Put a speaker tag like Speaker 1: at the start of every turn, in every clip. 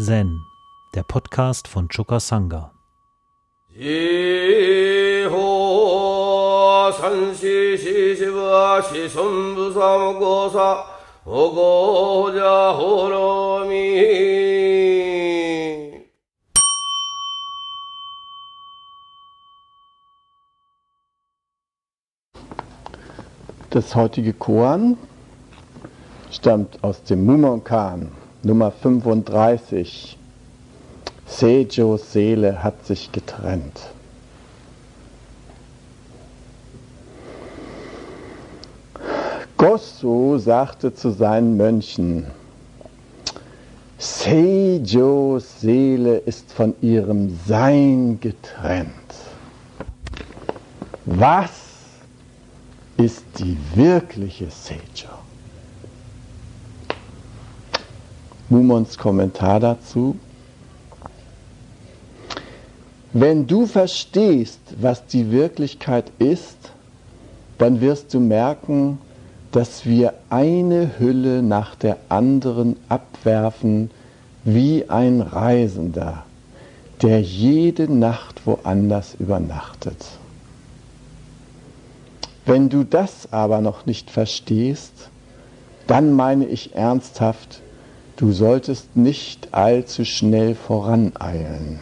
Speaker 1: Zen, der Podcast von Choka Sangha.
Speaker 2: Das heutige Koan stammt aus dem Mumonkan, Nummer 35. Sejos Seele hat sich getrennt. Gosso sagte zu seinen Mönchen, Seijos Seele ist von ihrem Sein getrennt. Was ist die wirkliche Seijo? Mumons Kommentar dazu. Wenn du verstehst, was die Wirklichkeit ist, dann wirst du merken, dass wir eine Hülle nach der anderen abwerfen wie ein Reisender, der jede Nacht woanders übernachtet. Wenn du das aber noch nicht verstehst, dann meine ich ernsthaft, du solltest nicht allzu schnell voraneilen.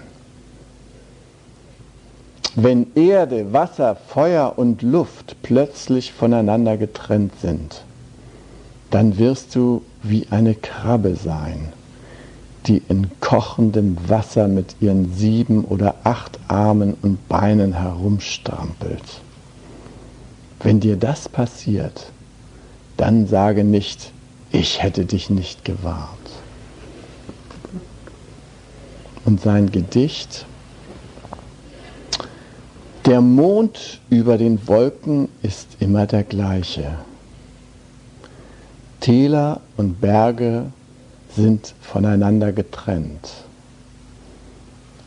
Speaker 2: Wenn Erde, Wasser, Feuer und Luft plötzlich voneinander getrennt sind, dann wirst du wie eine Krabbe sein, die in kochendem Wasser mit ihren sieben oder acht Armen und Beinen herumstrampelt. Wenn dir das passiert, dann sage nicht, ich hätte dich nicht gewarnt. Und sein Gedicht der Mond über den Wolken ist immer der gleiche. Täler und Berge sind voneinander getrennt.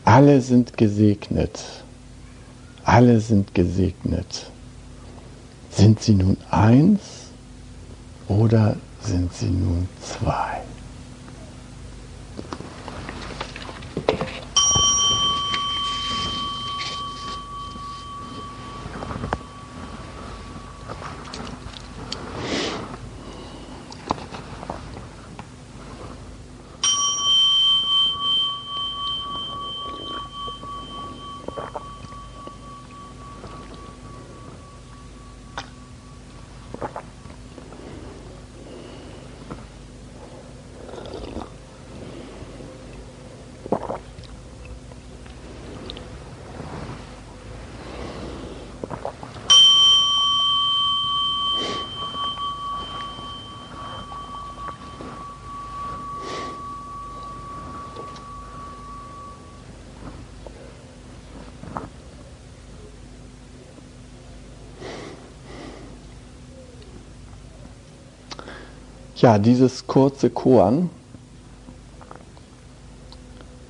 Speaker 2: Alle sind gesegnet. Alle sind gesegnet. Sind sie nun eins oder sind sie nun zwei? Ja, dieses kurze Koan,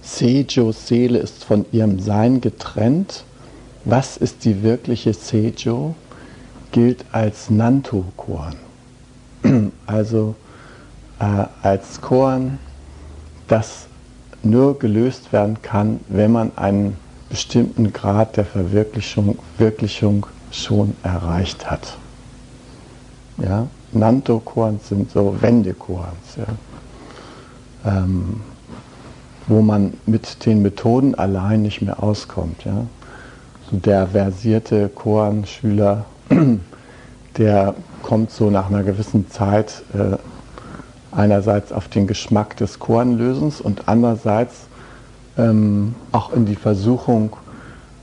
Speaker 2: Sejos Seele ist von ihrem Sein getrennt. Was ist die wirkliche Sejo? Gilt als Nanto-Koan. Also äh, als Koan, das nur gelöst werden kann, wenn man einen bestimmten Grad der Verwirklichung Wirklichung schon erreicht hat. Ja? Nanto-Koans sind so Wendekoans, ja? ähm, wo man mit den Methoden allein nicht mehr auskommt. Ja? So der versierte Koan-Schüler, der kommt so nach einer gewissen Zeit äh, einerseits auf den Geschmack des Koanlösens und andererseits ähm, auch in die Versuchung,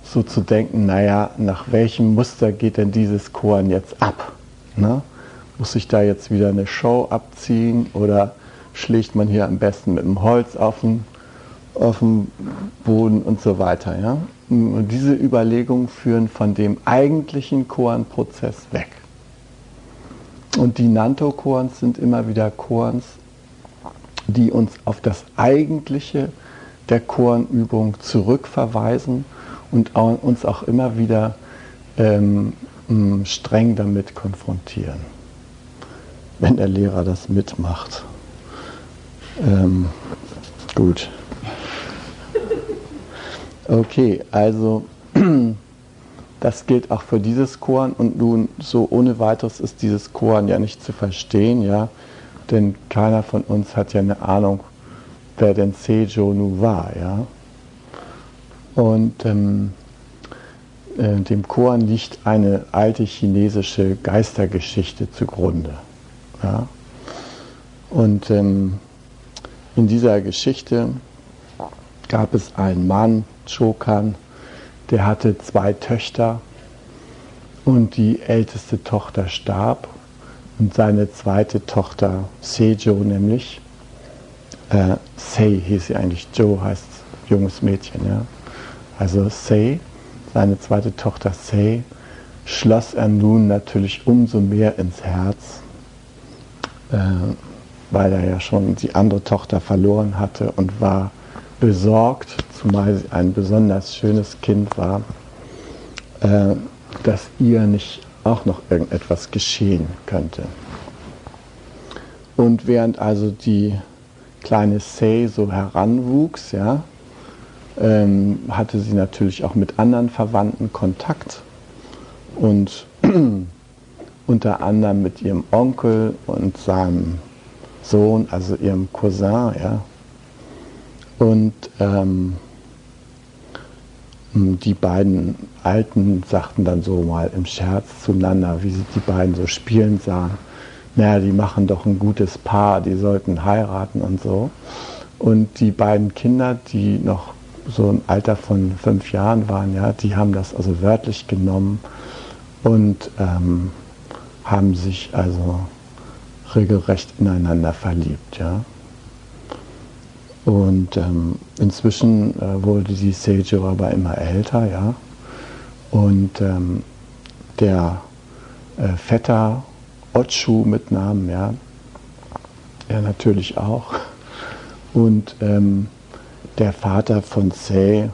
Speaker 2: so zu denken, naja, nach welchem Muster geht denn dieses Koan jetzt ab? Ne? Muss ich da jetzt wieder eine Show abziehen oder schlägt man hier am besten mit dem Holz auf den, auf den Boden und so weiter. Ja? Und diese Überlegungen führen von dem eigentlichen Koan-Prozess weg. Und die Nanto-Koans sind immer wieder Koans, die uns auf das Eigentliche der Koanübung zurückverweisen und uns auch immer wieder ähm, streng damit konfrontieren wenn der Lehrer das mitmacht. Ähm, gut. Okay, also das gilt auch für dieses Koan und nun so ohne weiteres ist dieses Koan ja nicht zu verstehen, ja, denn keiner von uns hat ja eine Ahnung, wer denn Seijo nun war, ja. Und ähm, äh, dem Koan liegt eine alte chinesische Geistergeschichte zugrunde. Ja. Und ähm, in dieser Geschichte gab es einen Mann, Chokan, der hatte zwei Töchter und die älteste Tochter starb und seine zweite Tochter, Sejo nämlich, äh, Sei hieß sie eigentlich, Jo heißt junges Mädchen, ja. Also Sei, seine zweite Tochter Sei, schloss er nun natürlich umso mehr ins Herz, weil er ja schon die andere Tochter verloren hatte und war besorgt, zumal sie ein besonders schönes Kind war, äh, dass ihr nicht auch noch irgendetwas geschehen könnte. Und während also die kleine Say so heranwuchs, ja, ähm, hatte sie natürlich auch mit anderen Verwandten Kontakt und unter anderem mit ihrem Onkel und seinem Sohn, also ihrem Cousin, ja, und ähm, die beiden Alten sagten dann so mal im Scherz zueinander, wie sie die beiden so spielen sahen. Naja, die machen doch ein gutes Paar, die sollten heiraten und so. Und die beiden Kinder, die noch so im Alter von fünf Jahren waren, ja, die haben das also wörtlich genommen und ähm, haben sich also regelrecht ineinander verliebt, ja. Und ähm, inzwischen äh, wurde die Seijo aber immer älter, ja. Und ähm, der äh, Vetter Ochu mit Namen, ja, er natürlich auch. Und ähm, der Vater von Sei,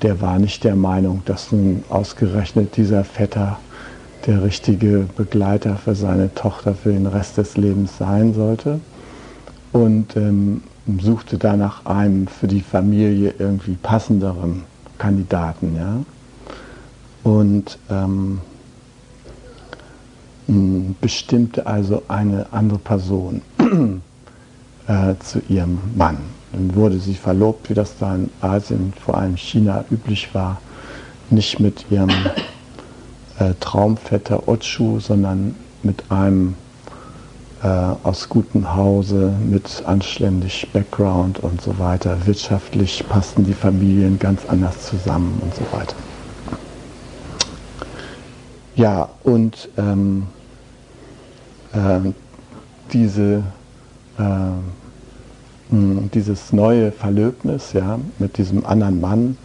Speaker 2: der war nicht der Meinung, dass nun ausgerechnet dieser Vetter der richtige Begleiter für seine Tochter für den Rest des Lebens sein sollte. Und ähm, suchte da nach einem für die Familie irgendwie passenderen Kandidaten. Ja? Und ähm, bestimmte also eine andere Person äh, zu ihrem Mann. Dann wurde sie verlobt, wie das da in Asien, vor allem China, üblich war, nicht mit ihrem äh, Traumvetter Ochu, sondern mit einem äh, aus gutem Hause mit anständig Background und so weiter. Wirtschaftlich passten die Familien ganz anders zusammen und so weiter. Ja, und ähm, äh, diese, äh, dieses neue Verlöbnis ja, mit diesem anderen Mann,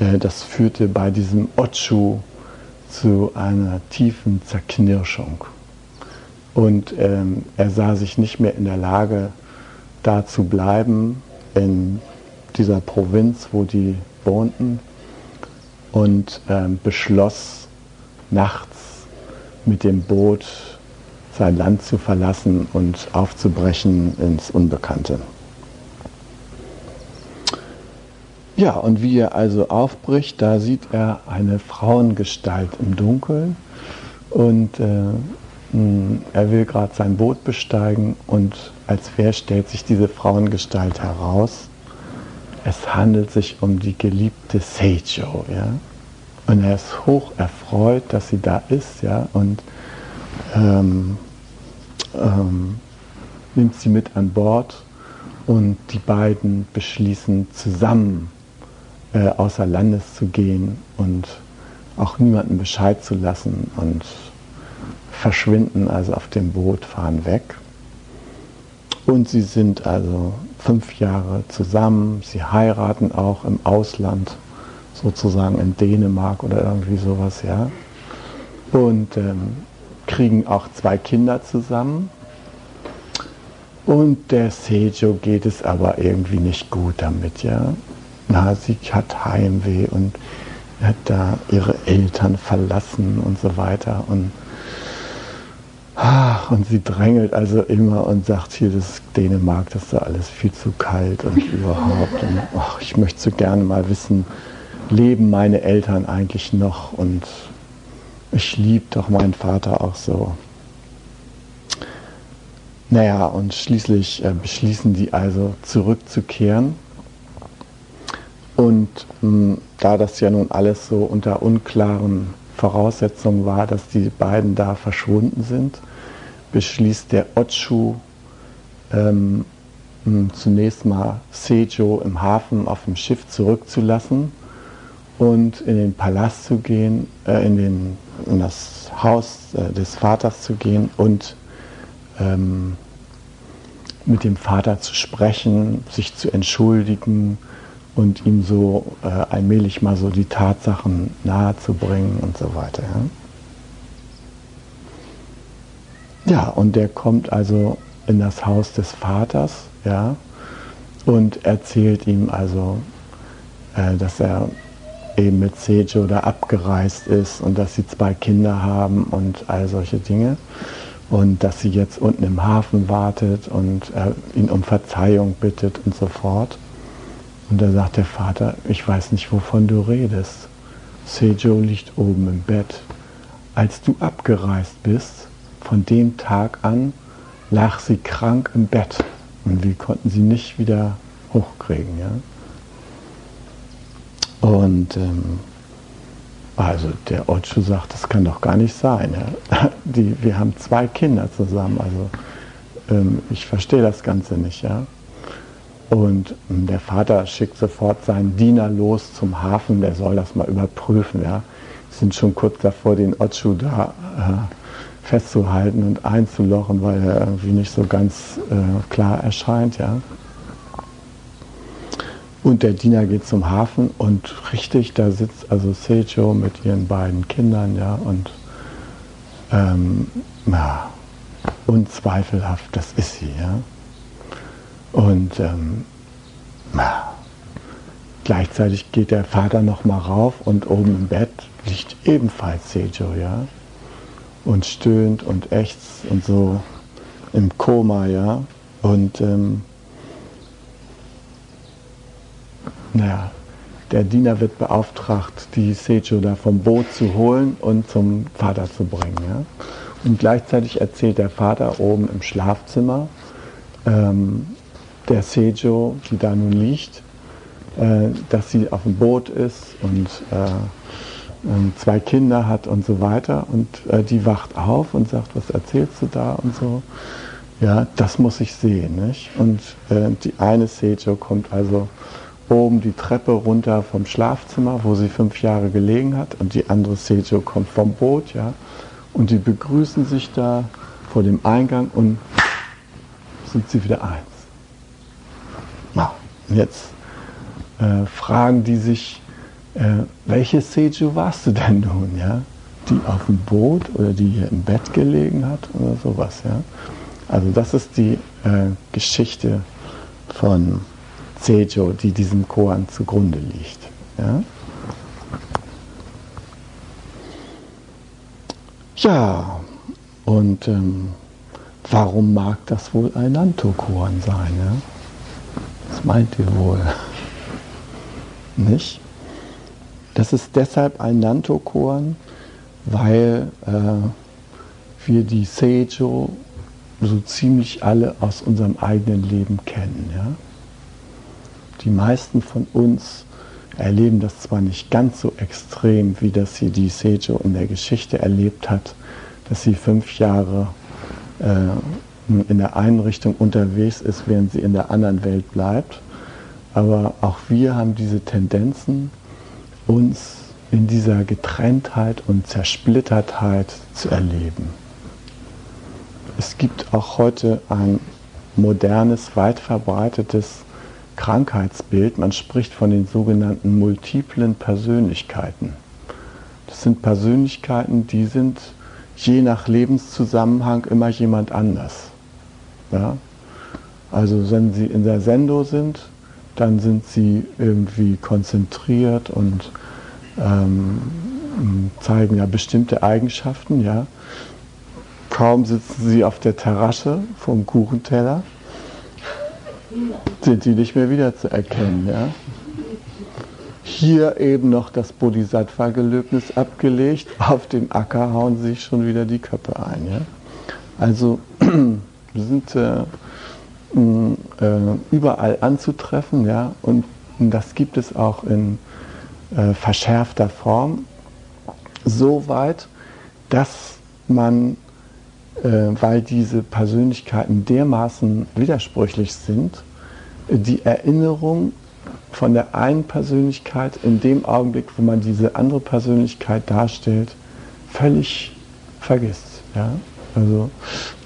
Speaker 2: äh, das führte bei diesem Ochu zu einer tiefen Zerknirschung. Und ähm, er sah sich nicht mehr in der Lage, da zu bleiben, in dieser Provinz, wo die wohnten, und ähm, beschloss, nachts mit dem Boot sein Land zu verlassen und aufzubrechen ins Unbekannte. Ja, und wie er also aufbricht, da sieht er eine Frauengestalt im Dunkeln und äh, hm, er will gerade sein Boot besteigen und als wer stellt sich diese Frauengestalt heraus? Es handelt sich um die geliebte Seijo, ja. Und er ist hoch erfreut, dass sie da ist, ja, und ähm, ähm, nimmt sie mit an Bord und die beiden beschließen zusammen äh, außer Landes zu gehen und auch niemandem Bescheid zu lassen und verschwinden also auf dem Boot, fahren weg. Und sie sind also fünf Jahre zusammen, sie heiraten auch im Ausland, sozusagen in Dänemark oder irgendwie sowas, ja. Und ähm, kriegen auch zwei Kinder zusammen. Und der Sejo geht es aber irgendwie nicht gut damit, ja. Na, sie hat Heimweh und hat da ihre Eltern verlassen und so weiter. Und Ach, und sie drängelt also immer und sagt, hier, das ist Dänemark, das ist da alles viel zu kalt und überhaupt. Und, ach, ich möchte so gerne mal wissen, leben meine Eltern eigentlich noch? Und ich liebe doch meinen Vater auch so. Naja, und schließlich äh, beschließen die also zurückzukehren. Und mh, hm, da das ja nun alles so unter unklaren Voraussetzungen war, dass die beiden da verschwunden sind, beschließt der Ochu ähm, hm, zunächst mal Sejo im Hafen auf dem Schiff zurückzulassen und in den Palast zu gehen, äh, in, den, in das Haus äh, des Vaters zu gehen und ähm, mit dem Vater zu sprechen, sich zu entschuldigen und ihm so äh, allmählich mal so die Tatsachen nahezubringen und so weiter. Ja? ja, und der kommt also in das Haus des Vaters, ja, und erzählt ihm also, äh, dass er eben mit Sejo da abgereist ist und dass sie zwei Kinder haben und all solche Dinge und dass sie jetzt unten im Hafen wartet und er ihn um Verzeihung bittet und so fort. Und da sagt der Vater, ich weiß nicht, wovon du redest. Sejo liegt oben im Bett. Als du abgereist bist, von dem Tag an, lag sie krank im Bett. Und wir konnten sie nicht wieder hochkriegen. Ja? Und ähm, also der Ocho sagt, das kann doch gar nicht sein. Ja? Die, wir haben zwei Kinder zusammen. Also ähm, ich verstehe das Ganze nicht. Ja? Und der Vater schickt sofort seinen Diener los zum Hafen, der soll das mal überprüfen. Ja. Sind schon kurz davor, den Ochu da äh, festzuhalten und einzulochen, weil er irgendwie nicht so ganz äh, klar erscheint. Ja. Und der Diener geht zum Hafen und richtig, da sitzt also Seicho mit ihren beiden Kindern, ja, und ähm, ja, unzweifelhaft, das ist sie, ja. Und ähm, gleichzeitig geht der Vater noch mal rauf und oben im Bett liegt ebenfalls Sejo, ja, und stöhnt und ächzt und so im Koma, ja, und ähm, naja, der Diener wird beauftragt, die Sejo da vom Boot zu holen und zum Vater zu bringen. Ja? Und gleichzeitig erzählt der Vater oben im Schlafzimmer, ähm, der Sejo, die da nun liegt, äh, dass sie auf dem Boot ist und äh, zwei Kinder hat und so weiter. Und äh, die wacht auf und sagt, was erzählst du da und so. Ja, das muss ich sehen. Nicht? Und äh, die eine Sejo kommt also oben die Treppe runter vom Schlafzimmer, wo sie fünf Jahre gelegen hat, und die andere Sejo kommt vom Boot, ja, und die begrüßen sich da vor dem Eingang und sind sie wieder Jetzt äh, fragen die sich, äh, welche Seju warst du denn nun, ja? Die auf dem Boot oder die hier im Bett gelegen hat oder sowas, ja? Also das ist die äh, Geschichte von Sejo, die diesem Koan zugrunde liegt. Ja, ja und ähm, warum mag das wohl ein Nanto-Koan sein? Ja? Was meint ihr wohl? Nicht? Das ist deshalb ein Nanto-Koan, weil äh, wir die Seijo so ziemlich alle aus unserem eigenen Leben kennen. Ja? Die meisten von uns erleben das zwar nicht ganz so extrem, wie das hier die Seijo in der Geschichte erlebt hat, dass sie fünf Jahre äh, in der einen Richtung unterwegs ist, während sie in der anderen Welt bleibt. Aber auch wir haben diese Tendenzen, uns in dieser Getrenntheit und Zersplittertheit zu erleben. Es gibt auch heute ein modernes, weit verbreitetes Krankheitsbild. Man spricht von den sogenannten multiplen Persönlichkeiten. Das sind Persönlichkeiten, die sind je nach Lebenszusammenhang immer jemand anders. Ja? Also wenn Sie in der Sendo sind, dann sind Sie irgendwie konzentriert und ähm, zeigen ja bestimmte Eigenschaften. Ja? kaum sitzen sie auf der Terrasse vom Kuchenteller, sind sie nicht mehr wiederzuerkennen. Ja? Hier eben noch das Bodhisattva-Gelöbnis abgelegt, auf dem Acker hauen sich schon wieder die Köpfe ein. Ja? Also sind äh, äh, überall anzutreffen, ja, und das gibt es auch in äh, verschärfter Form, so weit, dass man, äh, weil diese Persönlichkeiten dermaßen widersprüchlich sind, die Erinnerung von der einen Persönlichkeit in dem Augenblick, wo man diese andere Persönlichkeit darstellt, völlig vergisst. Ja? Also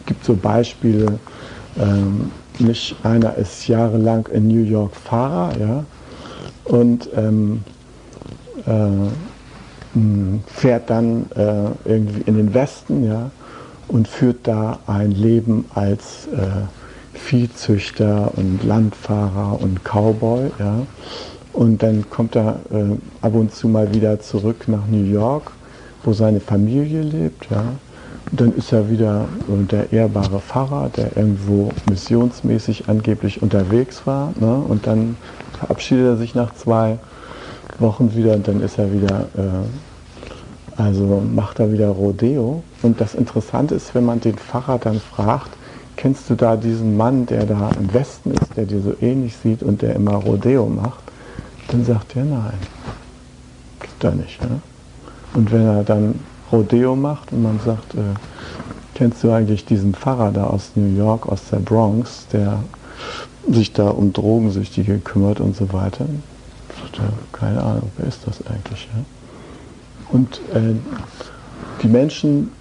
Speaker 2: gibt so Beispiele, ähm, nicht einer ist jahrelang in New York Fahrer, ja, und ähm, äh, fährt dann äh, irgendwie in den Westen, ja, und führt da ein Leben als äh, Viehzüchter und Landfahrer und Cowboy, ja. Und dann kommt er äh, ab und zu mal wieder zurück nach New York, wo seine Familie lebt, ja dann ist er wieder der ehrbare Pfarrer, der irgendwo missionsmäßig angeblich unterwegs war. Ne? Und dann verabschiedet er sich nach zwei Wochen wieder und dann ist er wieder, äh, also macht er wieder Rodeo. Und das Interessante ist, wenn man den Pfarrer dann fragt, kennst du da diesen Mann, der da im Westen ist, der dir so ähnlich sieht und der immer Rodeo macht? Dann sagt er nein. Gibt er nicht. Ne? Und wenn er dann Rodeo macht und man sagt, äh, kennst du eigentlich diesen Pfarrer da aus New York, aus der Bronx, der sich da um Drogensüchtige kümmert und so weiter? Sagt er, keine Ahnung, wer ist das eigentlich? Ja? Und äh, die Menschen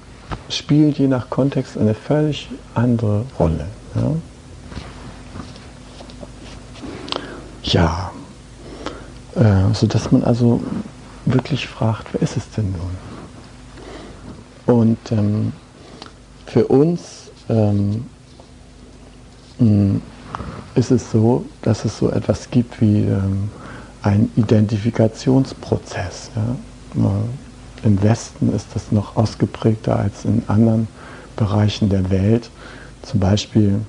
Speaker 2: spielen je nach Kontext eine völlig andere Rolle. Ja, ja äh, sodass man also wirklich fragt, wer ist es denn nun? Und ähm, für uns ähm, ist es so, dass es so etwas gibt wie ähm, einen Identifikationsprozess. Ja? Im Westen ist das noch ausgeprägter als in anderen Bereichen der Welt. Zum Beispiel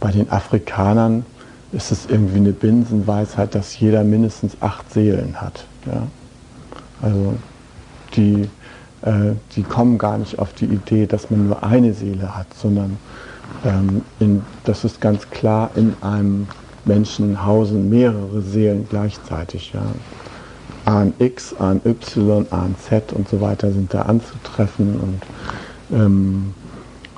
Speaker 2: bei den Afrikanern ist es irgendwie eine Binsenweisheit, dass jeder mindestens acht Seelen hat. Ja? Also die die kommen gar nicht auf die Idee, dass man nur eine Seele hat, sondern ähm, in, das ist ganz klar, in einem Menschen hausen mehrere Seelen gleichzeitig. Ja. Ahn X, Ahn Y, Ahn Z und so weiter sind da anzutreffen und ähm,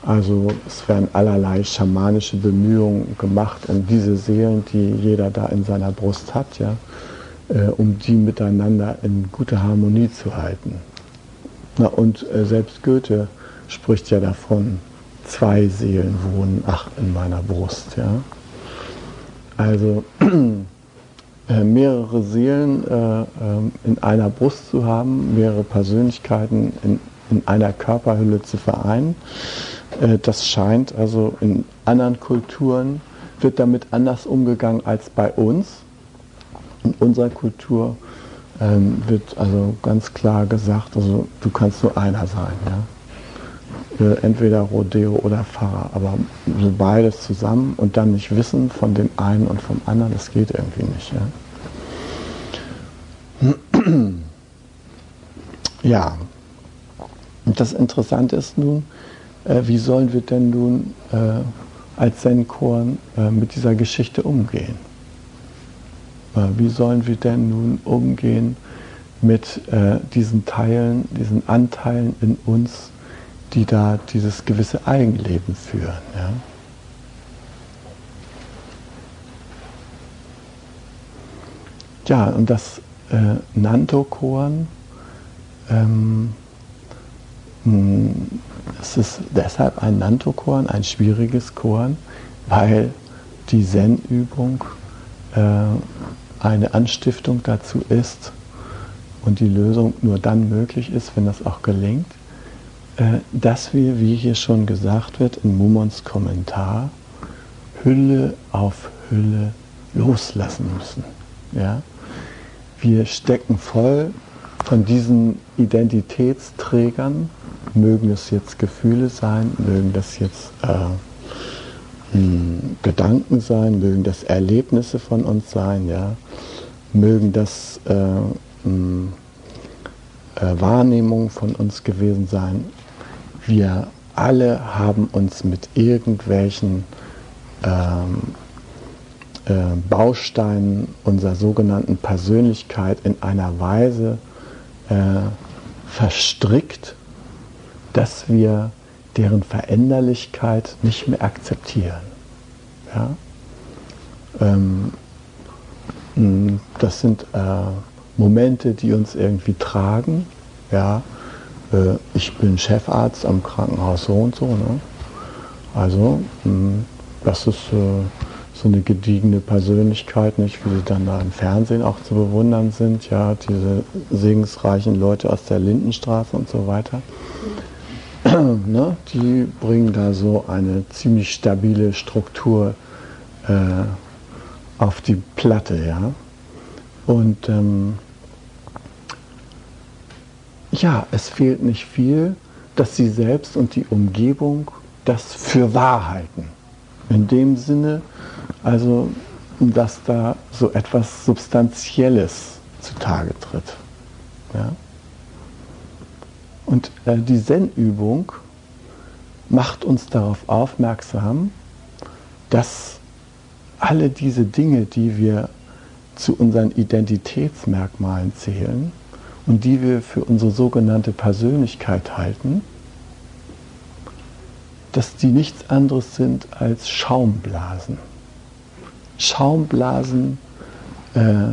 Speaker 2: also es werden allerlei schamanische Bemühungen gemacht, um diese Seelen, die jeder da in seiner Brust hat, ja, äh, um die miteinander in guter Harmonie zu halten. Na, und äh, selbst Goethe spricht ja davon, zwei Seelen wohnen, ach, in meiner Brust. Ja? Also äh, mehrere Seelen äh, ähm, in einer Brust zu haben, mehrere Persönlichkeiten in, in einer Körperhülle zu vereinen, äh, das scheint also in anderen Kulturen, wird damit anders umgegangen als bei uns. In unserer Kultur ähm, wird also ganz klar gesagt, also du kannst nur einer sein. Ja? Äh, entweder Rodeo oder Pfarrer, aber beides zusammen und dann nicht wissen von dem einen und vom anderen, das geht irgendwie nicht. Ja, ja. und das Interessante ist nun, äh, wie sollen wir denn nun äh, als Zen-Chor äh, mit dieser Geschichte umgehen? Äh, wie sollen wir denn nun umgehen mit äh, diesen Teilen, diesen Anteilen in uns, die da dieses gewisse Eigenleben führen. Ja? Ja, und das äh, Nanto-Koan, ähm, hm, es ist deshalb ein Nanto-Koan, ein schwieriges Koan, weil die Zen-Übung äh, eine Anstiftung dazu ist und die Lösung nur dann möglich ist, wenn das auch gelingt, äh, dass wir, wie hier schon gesagt wird in Mumons Kommentar, Hülle auf Hülle loslassen müssen. Ja? Wir stecken voll von diesen Identitätsträgern, mögen es jetzt Gefühle sein, mögen das jetzt äh, Gedanken sein, mögen das Erlebnisse von uns sein, ja, mögen das äh, mh, äh, Wahrnehmungen von uns gewesen sein. Wir alle haben uns mit irgendwelchen ähm, äh, Bausteinen unserer sogenannten Persönlichkeit in einer Weise äh, verstrickt, dass wir deren Veränderlichkeit nicht mehr akzeptieren. Ja? Ähm, das sind äh, Momente, die uns irgendwie tragen. Ja? Äh, ich bin Chefarzt am Krankenhaus so und so. Ne? Also, mh, das ist äh, so eine gediegene Persönlichkeit, nicht, wie sie dann da im Fernsehen auch zu bewundern sind, ja, diese segensreichen Leute aus der Lindenstraße und so weiter. Ne, die bringen da so eine ziemlich stabile Struktur äh, auf die Platte, ja. Und ähm, ja, es fehlt nicht viel, dass sie selbst und die Umgebung das für wahr halten. In dem Sinne, also, dass da so etwas Substanzielles zutage tritt. Ja? Und äh, die Zen-Übung macht uns darauf aufmerksam, dass alle diese Dinge, die wir zu unseren Identitätsmerkmalen zählen und die wir für unsere sogenannte Persönlichkeit halten, dass die nichts anderes sind als Schaumblasen. Schaumblasen äh,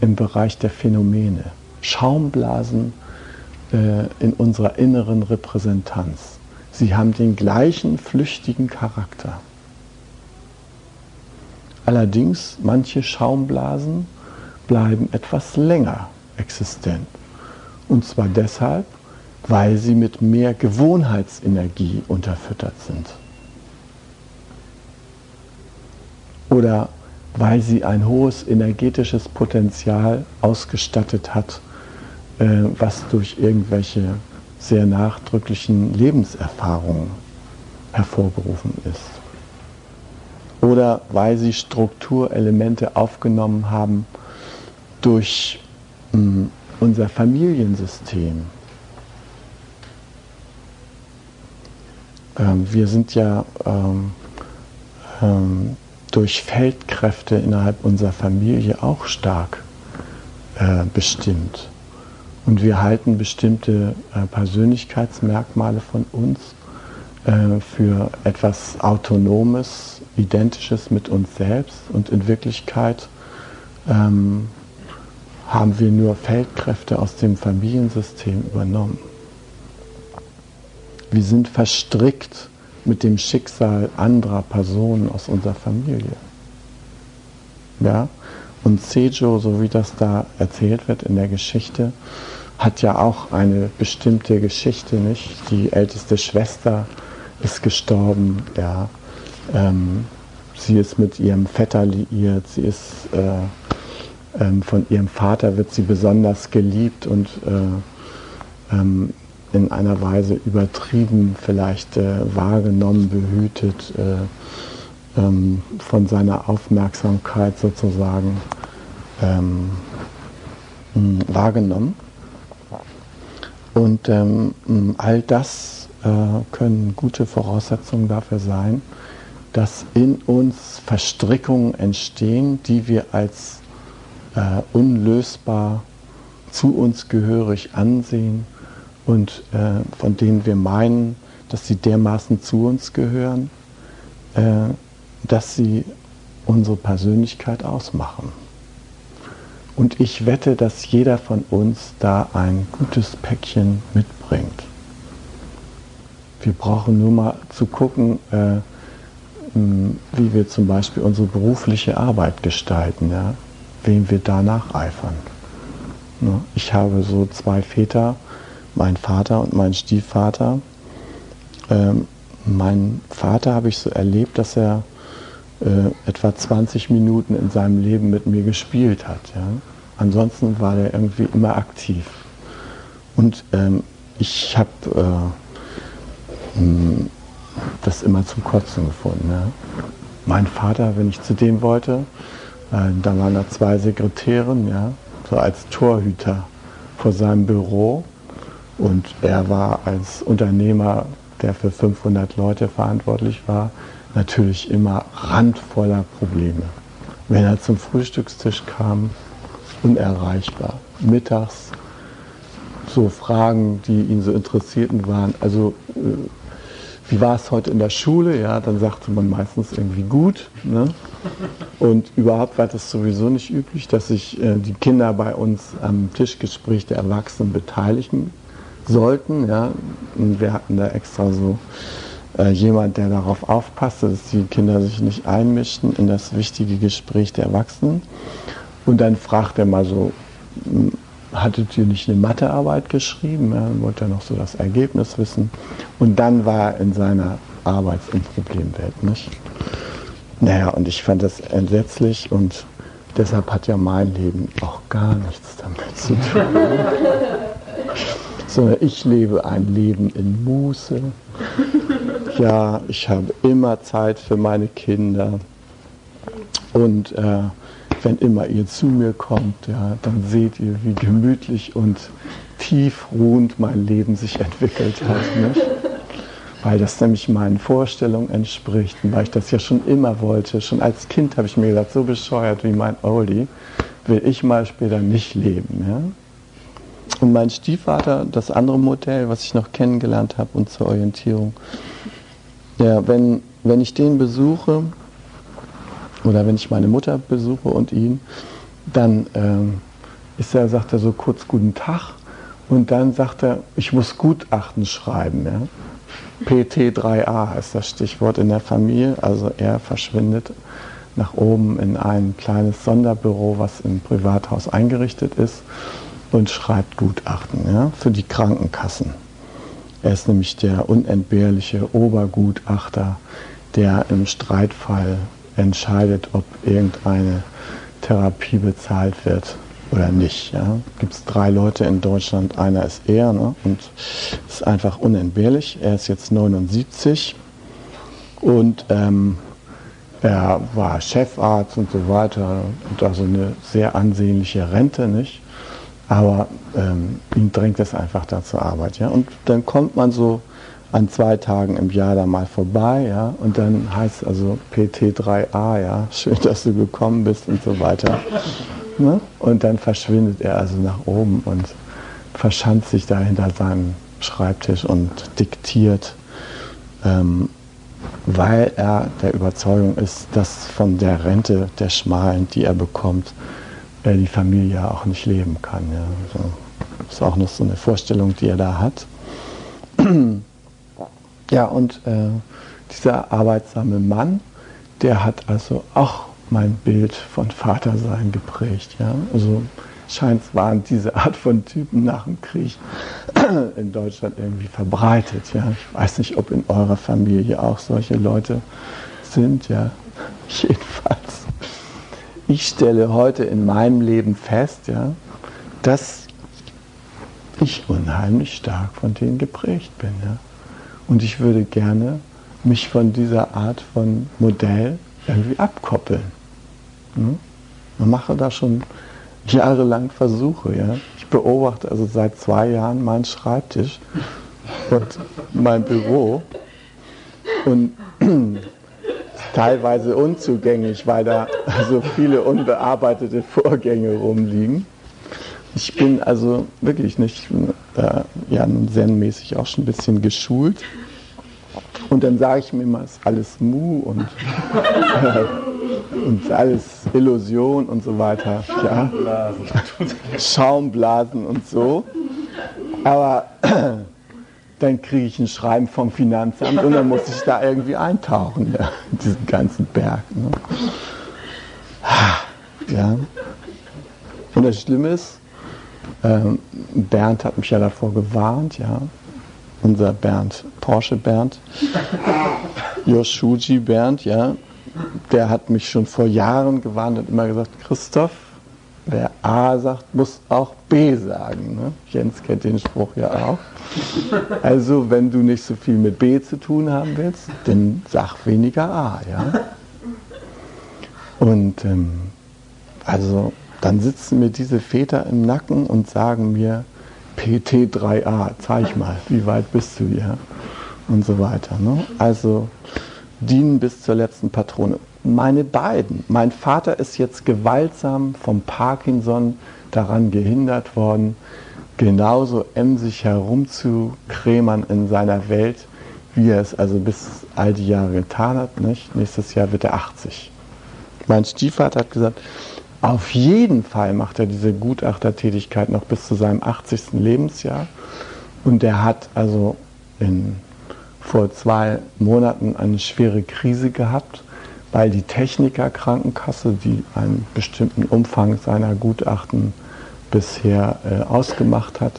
Speaker 2: im Bereich der Phänomene. Schaumblasen in unserer inneren Repräsentanz. Sie haben den gleichen flüchtigen Charakter. Allerdings, manche Schaumblasen bleiben etwas länger existent. Und zwar deshalb, weil sie mit mehr Gewohnheitsenergie unterfüttert sind. Oder weil sie ein hohes energetisches Potenzial ausgestattet hat, äh, was durch irgendwelche sehr nachdrücklichen Lebenserfahrungen hervorgerufen ist. Oder weil sie Strukturelemente aufgenommen haben durch hm, unser Familiensystem, Ähm, wir sind ja ähm, ähm, durch Feldkräfte innerhalb unserer Familie auch stark äh, bestimmt. Und wir halten bestimmte äh, Persönlichkeitsmerkmale von uns äh, für etwas Autonomes, Identisches mit uns selbst. Und in Wirklichkeit ähm, haben wir nur Feldkräfte aus dem Familiensystem übernommen. Wir sind verstrickt mit dem Schicksal anderer Personen aus unserer Familie. Ja? Und Sejo, so wie das da erzählt wird in der Geschichte, hat ja auch eine bestimmte Geschichte, nicht? Die älteste Schwester ist gestorben, ja. Ähm, sie ist mit ihrem Vetter liiert, sie ist äh, ähm, von ihrem Vater wird sie besonders geliebt und äh, ähm, in einer Weise übertrieben vielleicht äh, wahrgenommen, behütet, äh, ähm, von seiner Aufmerksamkeit sozusagen ähm, wahrgenommen. Und ähm, all das äh, können gute Voraussetzungen dafür sein, dass in uns Verstrickungen entstehen, die wir als äh, unlösbar zu uns gehörig ansehen und äh, von denen wir meinen, dass sie dermaßen zu uns gehören, äh, dass sie unsere Persönlichkeit ausmachen. Und ich wette, dass jeder von uns da ein gutes Päckchen mitbringt. Wir brauchen nur mal zu gucken, äh, wie wir zum Beispiel unsere berufliche Arbeit gestalten, ja? wem wir danach eifern. Ich habe so zwei Väter, mein Vater und mein Stiefvater. Ähm, mein Vater habe ich so erlebt, dass er äh, etwa 20 Minuten in seinem Leben mit mir gespielt hat. Ja? Ansonsten war er irgendwie immer aktiv. Und ähm, ich habe äh, das immer zum Kotzen gefunden. Ja. Mein Vater, wenn ich zu dem wollte, äh, da waren da zwei Sekretären, ja, so als Torhüter vor seinem Büro. Und er war als Unternehmer, der für 500 Leute verantwortlich war, natürlich immer randvoller Probleme. Wenn er zum Frühstückstisch kam, unerreichbar. Mittags so Fragen, die ihn so interessierten, waren, also äh, wie war es heute in der Schule? Ja, dann sagte man meistens irgendwie gut. Ne? Und überhaupt war das sowieso nicht üblich, dass sich äh, die Kinder bei uns am Tischgespräch der Erwachsenen beteiligen sollten. Ja? Und wir hatten da extra so äh, jemand, der darauf aufpasste, dass die Kinder sich nicht einmischten in das wichtige Gespräch der Erwachsenen. Und dann fragt er mal so, hattet ihr nicht eine Mathearbeit geschrieben? Er wollte ja noch so das Ergebnis wissen. Und dann war er in seiner Arbeits- und Problemwelt. Nicht? Naja, und ich fand das entsetzlich und deshalb hat ja mein Leben auch gar nichts damit zu tun. Sondern ich lebe ein Leben in Muße. Ja, ich habe immer Zeit für meine Kinder. Und äh, wenn immer ihr zu mir kommt, ja, dann seht ihr, wie gemütlich und tiefruhend mein Leben sich entwickelt hat. Nicht? Weil das nämlich meinen Vorstellungen entspricht und weil ich das ja schon immer wollte. Schon als Kind habe ich mir gedacht, so bescheuert wie mein Oldie will ich mal später nicht leben. Ja? Und mein Stiefvater, das andere Modell, was ich noch kennengelernt habe und zur Orientierung, ja, wenn, wenn ich den besuche, oder wenn ich meine Mutter besuche und ihn, dann ähm, ist er, sagt er so kurz Guten Tag und dann sagt er, ich muss Gutachten schreiben. Ja? PT3a ist das Stichwort in der Familie. Also er verschwindet nach oben in ein kleines Sonderbüro, was im Privathaus eingerichtet ist und schreibt Gutachten ja, für die Krankenkassen. Er ist nämlich der unentbehrliche Obergutachter, der im Streitfall entscheidet, ob irgendeine Therapie bezahlt wird oder nicht. Ja. Gibt es drei Leute in Deutschland, einer ist er ne, und ist einfach unentbehrlich. Er ist jetzt 79 und ähm, er war Chefarzt und so weiter und also eine sehr ansehnliche Rente, nicht? Aber ähm, ihn drängt es einfach da zur Arbeit. Ja? Und dann kommt man so an zwei Tagen im Jahr da mal vorbei, ja, und dann heißt also PT3A, ja, schön, dass du gekommen bist und so weiter. Ne? Und dann verschwindet er also nach oben und verschanzt sich da hinter seinem Schreibtisch und diktiert, ähm, weil er der Überzeugung ist, dass von der Rente der Schmalen, die er bekommt, die Familie auch nicht leben kann. Ja. Also, das ist auch noch so eine Vorstellung, die er da hat. Ja, und äh, dieser arbeitsame Mann, der hat also auch mein Bild von Vatersein geprägt. Ja? Also scheint waren diese Art von Typen nach dem Krieg in Deutschland irgendwie verbreitet. Ja? Ich weiß nicht, ob in eurer Familie auch solche Leute sind. Ja? Jedenfalls. Ich stelle heute in meinem Leben fest, ja, dass ich unheimlich stark von denen geprägt bin. Ja? Und ich würde gerne mich von dieser Art von Modell irgendwie abkoppeln. Hm? Man mache da schon jahrelang Versuche. Ja? Ich beobachte also seit zwei Jahren meinen Schreibtisch und mein Büro und teilweise unzugänglich, weil da so viele unbearbeitete Vorgänge rumliegen. Ich bin also wirklich nicht äh, ja nun zen-mäßig auch schon ein bisschen geschult. Und dann sage ich mir immer, es ist alles Mu und, äh, und alles Illusion und so weiter. Ja. Schaumblasen und so. Aber dann kriege ich ein Schreiben vom Finanzamt und dann muss ich da irgendwie eintauchen, ja, in diesen ganzen Berg. Ne. Ja. Und das Schlimme ist, ähm, Bernd hat mich ja davor gewarnt, ja. Unser Bernd, Porsche Bernd, Yoshuji Bernd, ja. Der hat mich schon vor Jahren gewarnt und immer gesagt, Christoph, wer A sagt, muss auch B sagen. Ne? Jens kennt den Spruch ja auch. Also wenn du nicht so viel mit B zu tun haben willst, dann sag weniger A. Ja? Und ähm, also dann sitzen mir diese Väter im Nacken und sagen mir, PT3a, zeig mal, wie weit bist du hier? Und so weiter. Ne? Also dienen bis zur letzten Patrone. Meine beiden, mein Vater ist jetzt gewaltsam vom Parkinson daran gehindert worden, genauso emsig herumzukrämern in seiner Welt, wie er es also bis all die Jahre getan hat. Nicht? Nächstes Jahr wird er 80. Mein Stiefvater hat gesagt, auf jeden Fall macht er diese Gutachtertätigkeit noch bis zu seinem 80. Lebensjahr. Und er hat also in, vor zwei Monaten eine schwere Krise gehabt, weil die Technikerkrankenkasse, die einen bestimmten Umfang seiner Gutachten bisher äh, ausgemacht hat,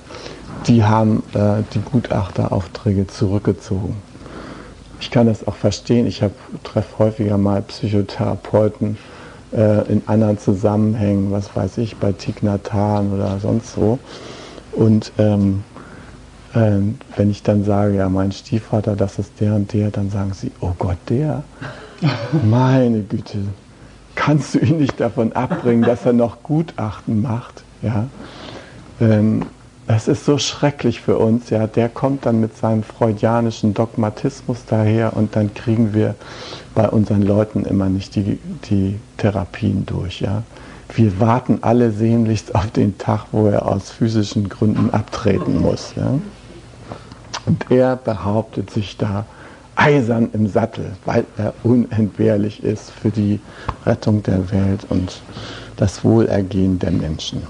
Speaker 2: die haben äh, die Gutachteraufträge zurückgezogen. Ich kann das auch verstehen. Ich treffe häufiger mal Psychotherapeuten, äh, in anderen Zusammenhängen, was weiß ich, bei Tignatan oder sonst so. Und ähm, äh, wenn ich dann sage, ja, mein Stiefvater, das ist der und der, dann sagen sie, oh Gott, der? Meine Güte, kannst du ihn nicht davon abbringen, dass er noch Gutachten macht? Ja? Ähm, es ist so schrecklich für uns, ja, der kommt dann mit seinem freudianischen Dogmatismus daher und dann kriegen wir bei unseren Leuten immer nicht die, die Therapien durch, ja. Wir warten alle sehnlichst auf den Tag, wo er aus physischen Gründen abtreten muss, ja. Und er behauptet sich da eisern im Sattel, weil er unentbehrlich ist für die Rettung der Welt und das Wohlergehen der Menschen.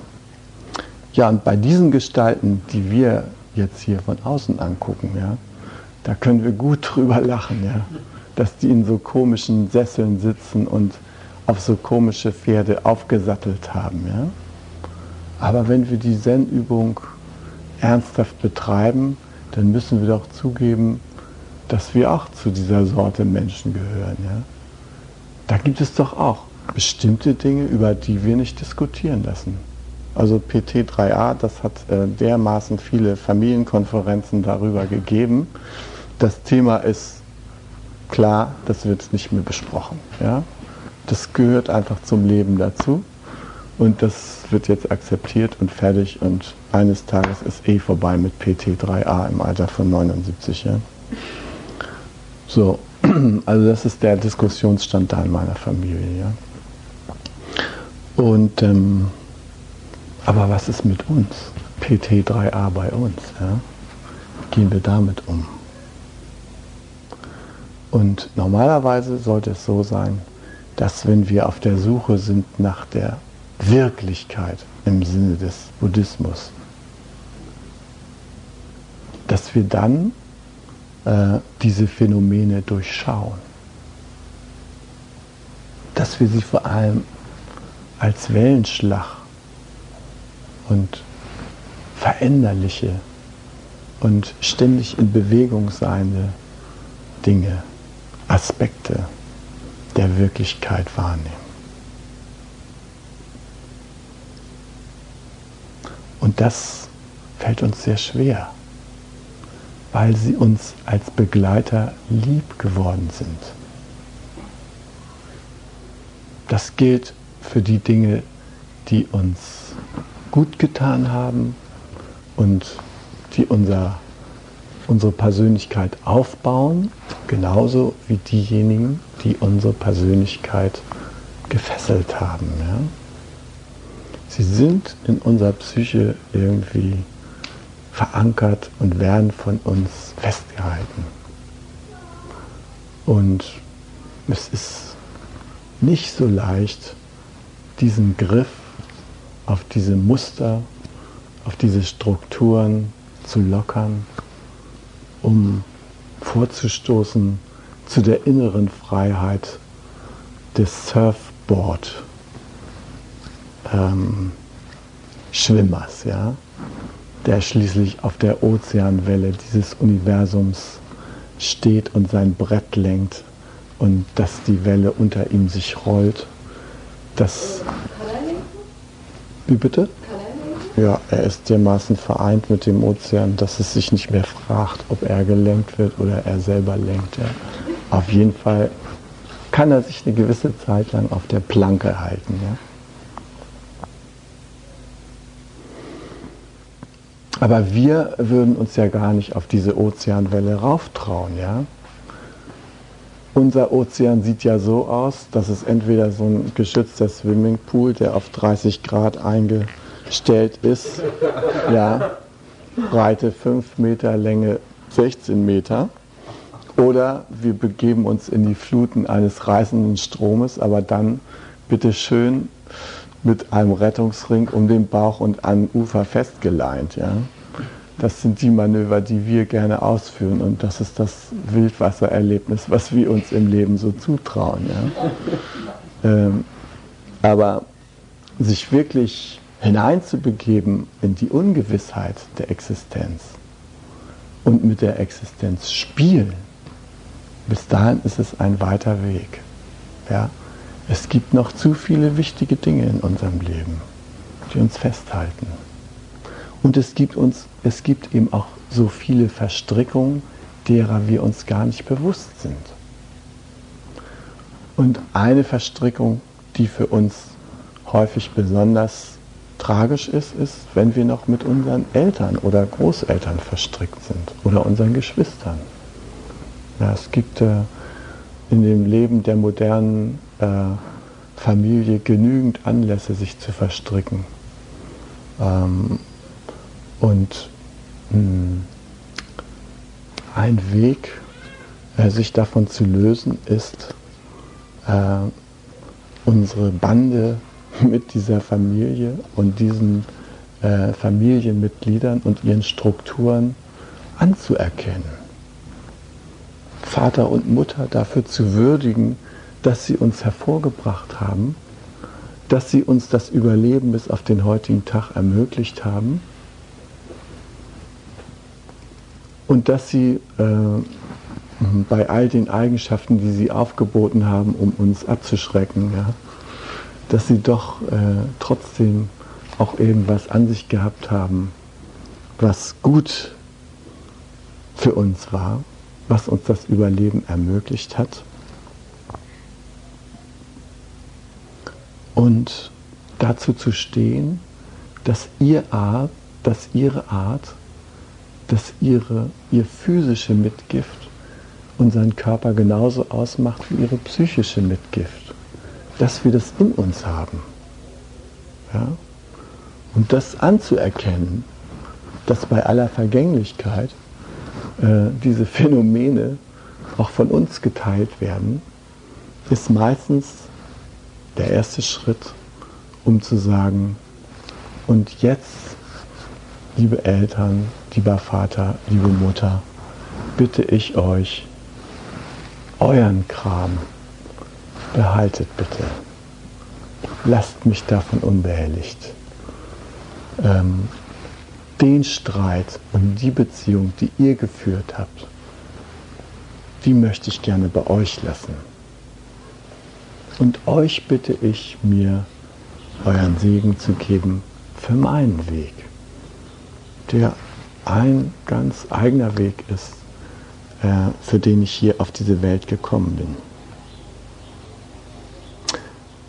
Speaker 2: Ja, und bei diesen Gestalten, die wir jetzt hier von außen angucken, ja, da können wir gut drüber lachen, ja, dass die in so komischen Sesseln sitzen und auf so komische Pferde aufgesattelt haben. Ja. Aber wenn wir die Zen-Übung ernsthaft betreiben, dann müssen wir doch zugeben, dass wir auch zu dieser Sorte Menschen gehören. Ja. Da gibt es doch auch bestimmte Dinge, über die wir nicht diskutieren lassen. Also PT3A, das hat äh, dermaßen viele Familienkonferenzen darüber gegeben. Das Thema ist klar, das wird nicht mehr besprochen. Ja? Das gehört einfach zum Leben dazu und das wird jetzt akzeptiert und fertig und eines Tages ist eh vorbei mit PT3A im Alter von 79 Jahren. So, also das ist der Diskussionsstand da in meiner Familie. Ja? Und ähm, aber was ist mit uns? PT3a bei uns. Ja? Gehen wir damit um? Und normalerweise sollte es so sein, dass wenn wir auf der Suche sind nach der Wirklichkeit im Sinne des Buddhismus, dass wir dann äh, diese Phänomene durchschauen. Dass wir sie vor allem als Wellenschlag und veränderliche und ständig in Bewegung seiende Dinge, Aspekte der Wirklichkeit wahrnehmen. Und das fällt uns sehr schwer, weil sie uns als Begleiter lieb geworden sind. Das gilt für die Dinge, die uns gut getan haben und die unser, unsere Persönlichkeit aufbauen, genauso wie diejenigen, die unsere Persönlichkeit gefesselt haben. Ja? Sie sind in unserer Psyche irgendwie verankert und werden von uns festgehalten. Und es ist nicht so leicht, diesen Griff auf diese Muster, auf diese Strukturen zu lockern, um vorzustoßen zu der inneren Freiheit des Surfboard ähm, ja, der schließlich auf der Ozeanwelle dieses Universums steht und sein Brett lenkt und dass die Welle unter ihm sich rollt, dass Wie bitte? Ja, er ist dermaßen vereint mit dem Ozean, dass es sich nicht mehr fragt, ob er gelenkt wird oder er selber lenkt. Ja. Auf jeden Fall kann er sich eine gewisse Zeit lang auf der Planke halten. Ja. Aber wir würden uns ja gar nicht auf diese Ozeanwelle rauftrauen, ja. Unser Ozean sieht ja so aus, dass es entweder so ein geschützter Swimmingpool, der auf 30 Grad eingestellt ist, ja, Breite 5 Meter, Länge 16 Meter, oder wir begeben uns in die Fluten eines reißenden Stromes, aber dann bitte schön mit einem Rettungsring um den Bauch und am Ufer festgeleint. Ja? Das sind die Manöver, die wir gerne ausführen und das ist das Wildwassererlebnis, was wir uns im Leben so zutrauen. Ja? Ähm, aber sich wirklich hineinzubegeben in die Ungewissheit der Existenz und mit der Existenz spielen, bis dahin ist es ein weiter Weg. Ja? Es gibt noch zu viele wichtige Dinge in unserem Leben, die uns festhalten. Und es gibt uns, es gibt eben auch so viele Verstrickungen, derer wir uns gar nicht bewusst sind. Und eine Verstrickung, die für uns häufig besonders tragisch ist, ist, wenn wir noch mit unseren Eltern oder Großeltern verstrickt sind oder unseren Geschwistern. Ja, es gibt äh, in dem Leben der modernen äh, Familie genügend Anlässe, sich zu verstricken. Ähm, und mh, hm, ein Weg, äh, sich davon zu lösen, ist, äh, unsere Bande mit dieser Familie und diesen äh, Familienmitgliedern und ihren Strukturen anzuerkennen. Vater und Mutter dafür zu würdigen, dass sie uns hervorgebracht haben, dass sie uns das Überleben bis auf den heutigen Tag ermöglicht haben und dass sie äh, bei all den Eigenschaften, die sie aufgeboten haben, um uns abzuschrecken, ja, dass sie doch äh, trotzdem auch irgendwas an sich gehabt haben, was gut für uns war was uns das Überleben ermöglicht hat. Und dazu zu stehen, dass ihr Art, dass ihre Art, dass ihre, ihr physische Mitgift unseren Körper genauso ausmacht wie ihre psychische Mitgift. Dass wir das in uns haben. Ja? Und das anzuerkennen, dass bei aller Vergänglichkeit äh, diese Phänomene auch von uns geteilt werden, ist meistens der erste Schritt, um zu sagen, und jetzt, liebe Eltern, lieber Vater, liebe Mutter, bitte ich euch, euren Kram behaltet bitte. Lasst mich davon unbehelligt. Ähm, den Streit und die Beziehung, die ihr geführt habt, die möchte ich gerne bei euch lassen. Und euch bitte ich, mir euren Segen zu geben für meinen Weg, der ein ganz eigener Weg ist, äh, für den ich hier auf diese Welt gekommen bin.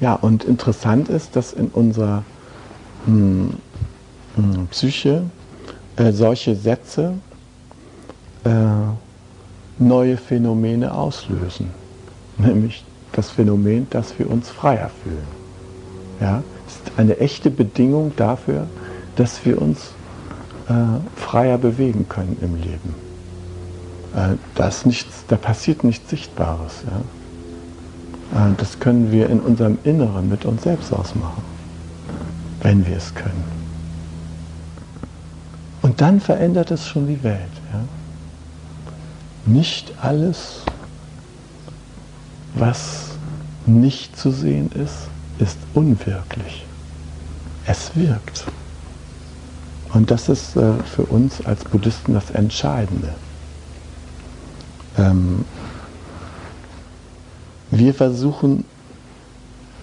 Speaker 2: Ja, und interessant ist, dass in unserer hm, hm, Psyche äh, solche Sätze äh, neue Phänomene auslösen. Nämlich das Phänomen, dass wir uns freier fühlen. Ja, ist eine echte Bedingung dafür, dass wir uns äh, freier bewegen können im Leben. Äh, das nichts, da passiert nichts Sichtbares. Ja? Äh, das können wir in unserem Inneren mit uns selbst ausmachen, wenn wir es können. Und dann verändert es schon die Welt. Ja? Nicht alles, was nicht zu sehen ist, ist unwirklich. Es wirkt. Und das ist äh, für uns als Buddhisten das Entscheidende. Ähm, wir versuchen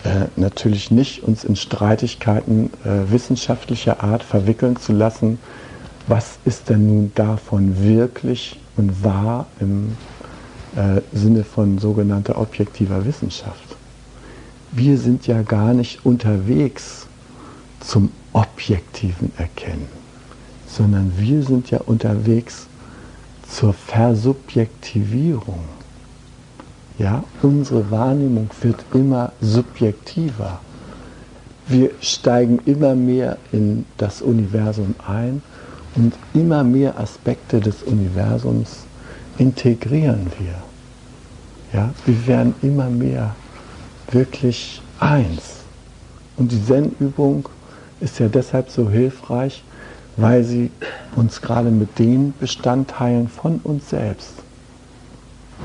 Speaker 2: äh, natürlich nicht uns in Streitigkeiten äh, wissenschaftlicher Art verwickeln zu lassen, was ist denn nun davon wirklich und wahr im äh, Sinne von sogenannter objektiver Wissenschaft. Wir sind ja gar nicht unterwegs zum objektiven Erkennen, sondern wir sind ja unterwegs zur Versubjektivierung. Ja, unsere Wahrnehmung wird immer subjektiver. Wir steigen immer mehr in das Universum ein und immer mehr Aspekte des Universums integrieren wir. Ja, wir werden immer mehr wirklich eins. Und die Zen-Übung ist ja deshalb so hilfreich, weil sie uns gerade mit den Bestandteilen von uns selbst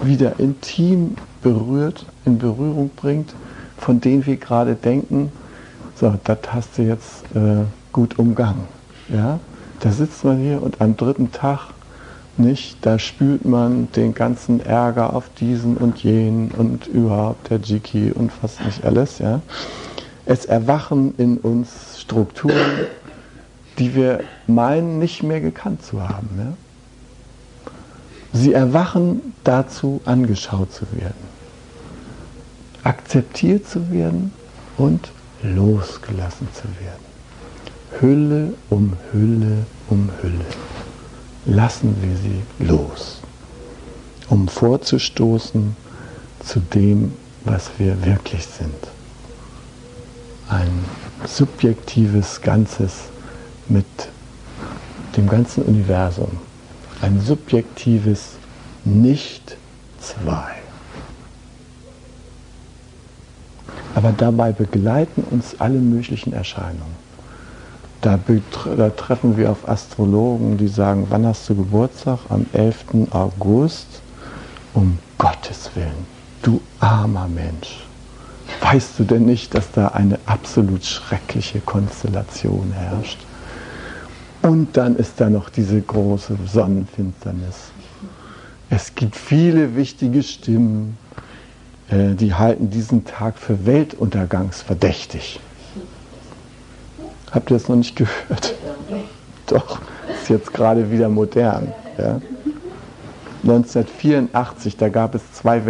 Speaker 2: wieder intim berührt, in Berührung bringt, von denen wir gerade denken, so, das hast du jetzt äh, gut umgangen. Ja? Da sitzt man hier und am dritten Tag nicht, da spült man den ganzen Ärger auf diesen und jenen und überhaupt der Jiki und fast nicht alles. Ja? Es erwachen in uns Strukturen, die wir meinen nicht mehr gekannt zu haben. Ja? Sie erwachen dazu, angeschaut zu werden, akzeptiert zu werden und losgelassen zu werden. Hülle um Hülle um Hülle. Lassen wir sie los, um vorzustoßen zu dem, was wir wirklich sind. Ein subjektives Ganzes mit dem ganzen Universum. Ein subjektives Nicht-Zwei. Aber dabei begleiten uns alle möglichen Erscheinungen. Da, da, treffen wir auf Astrologen, die sagen, wann hast du Geburtstag? Am 11. August. Um Gottes Willen, du armer Mensch. Weißt du denn nicht, dass da eine absolut schreckliche Konstellation herrscht? Und dann ist da noch diese große Sonnenfinsternis. Es gibt viele wichtige Stimmen, äh, die halten diesen Tag für weltuntergangsverdächtig. Habt ihr das noch nicht gehört? Doch, ist jetzt gerade wieder modern. Ja. 1984, da gab es zwei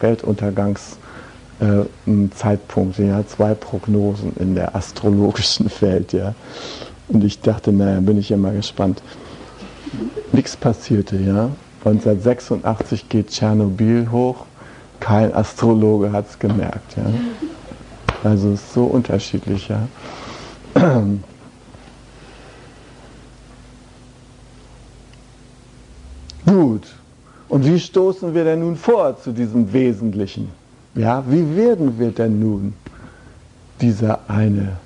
Speaker 2: Weltuntergangszeitpunkte, äh, ja, zwei Prognosen in der astrologischen Welt. Ja. Und ich dachte, naja, bin ich ja mal gespannt. Nichts passierte, ja. 1986 geht Tschernobyl hoch, kein Astrologe hat es gemerkt. Ja. Also es ist so unterschiedlich, ja. Gut. Und wie stoßen wir denn nun vor zu diesem Wesentlichen? Ja, wie werden wir denn nun dieser eine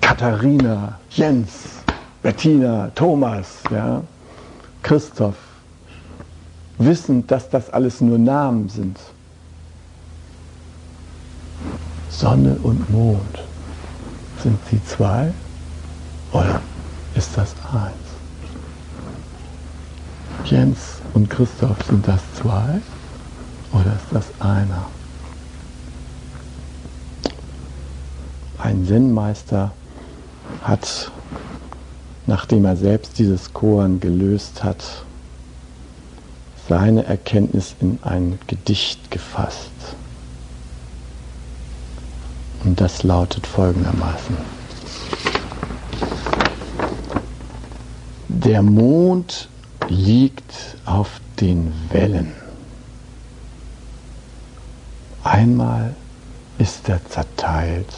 Speaker 2: Katharina, Jens, Bettina, Thomas, ja, Christoph, wissend, dass das alles nur Namen sind? Sonne und Mond. Sind sie zwei oder ist das eins? Jens und Christoph, sind das zwei oder ist das einer? Ein Zen-Meister hat, nachdem er selbst dieses Koan gelöst hat, seine Erkenntnis in ein Gedicht gefasst. Und das lautet folgendermaßen. Der Mond liegt auf den Wellen. Einmal ist er zerteilt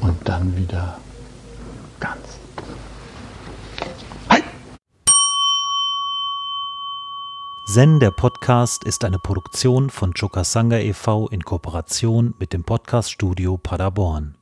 Speaker 2: und dann wieder ganz.
Speaker 1: Zen, der Podcast, ist eine Produktion von Chokasanga e.V. in Kooperation mit dem Podcaststudio Paderborn.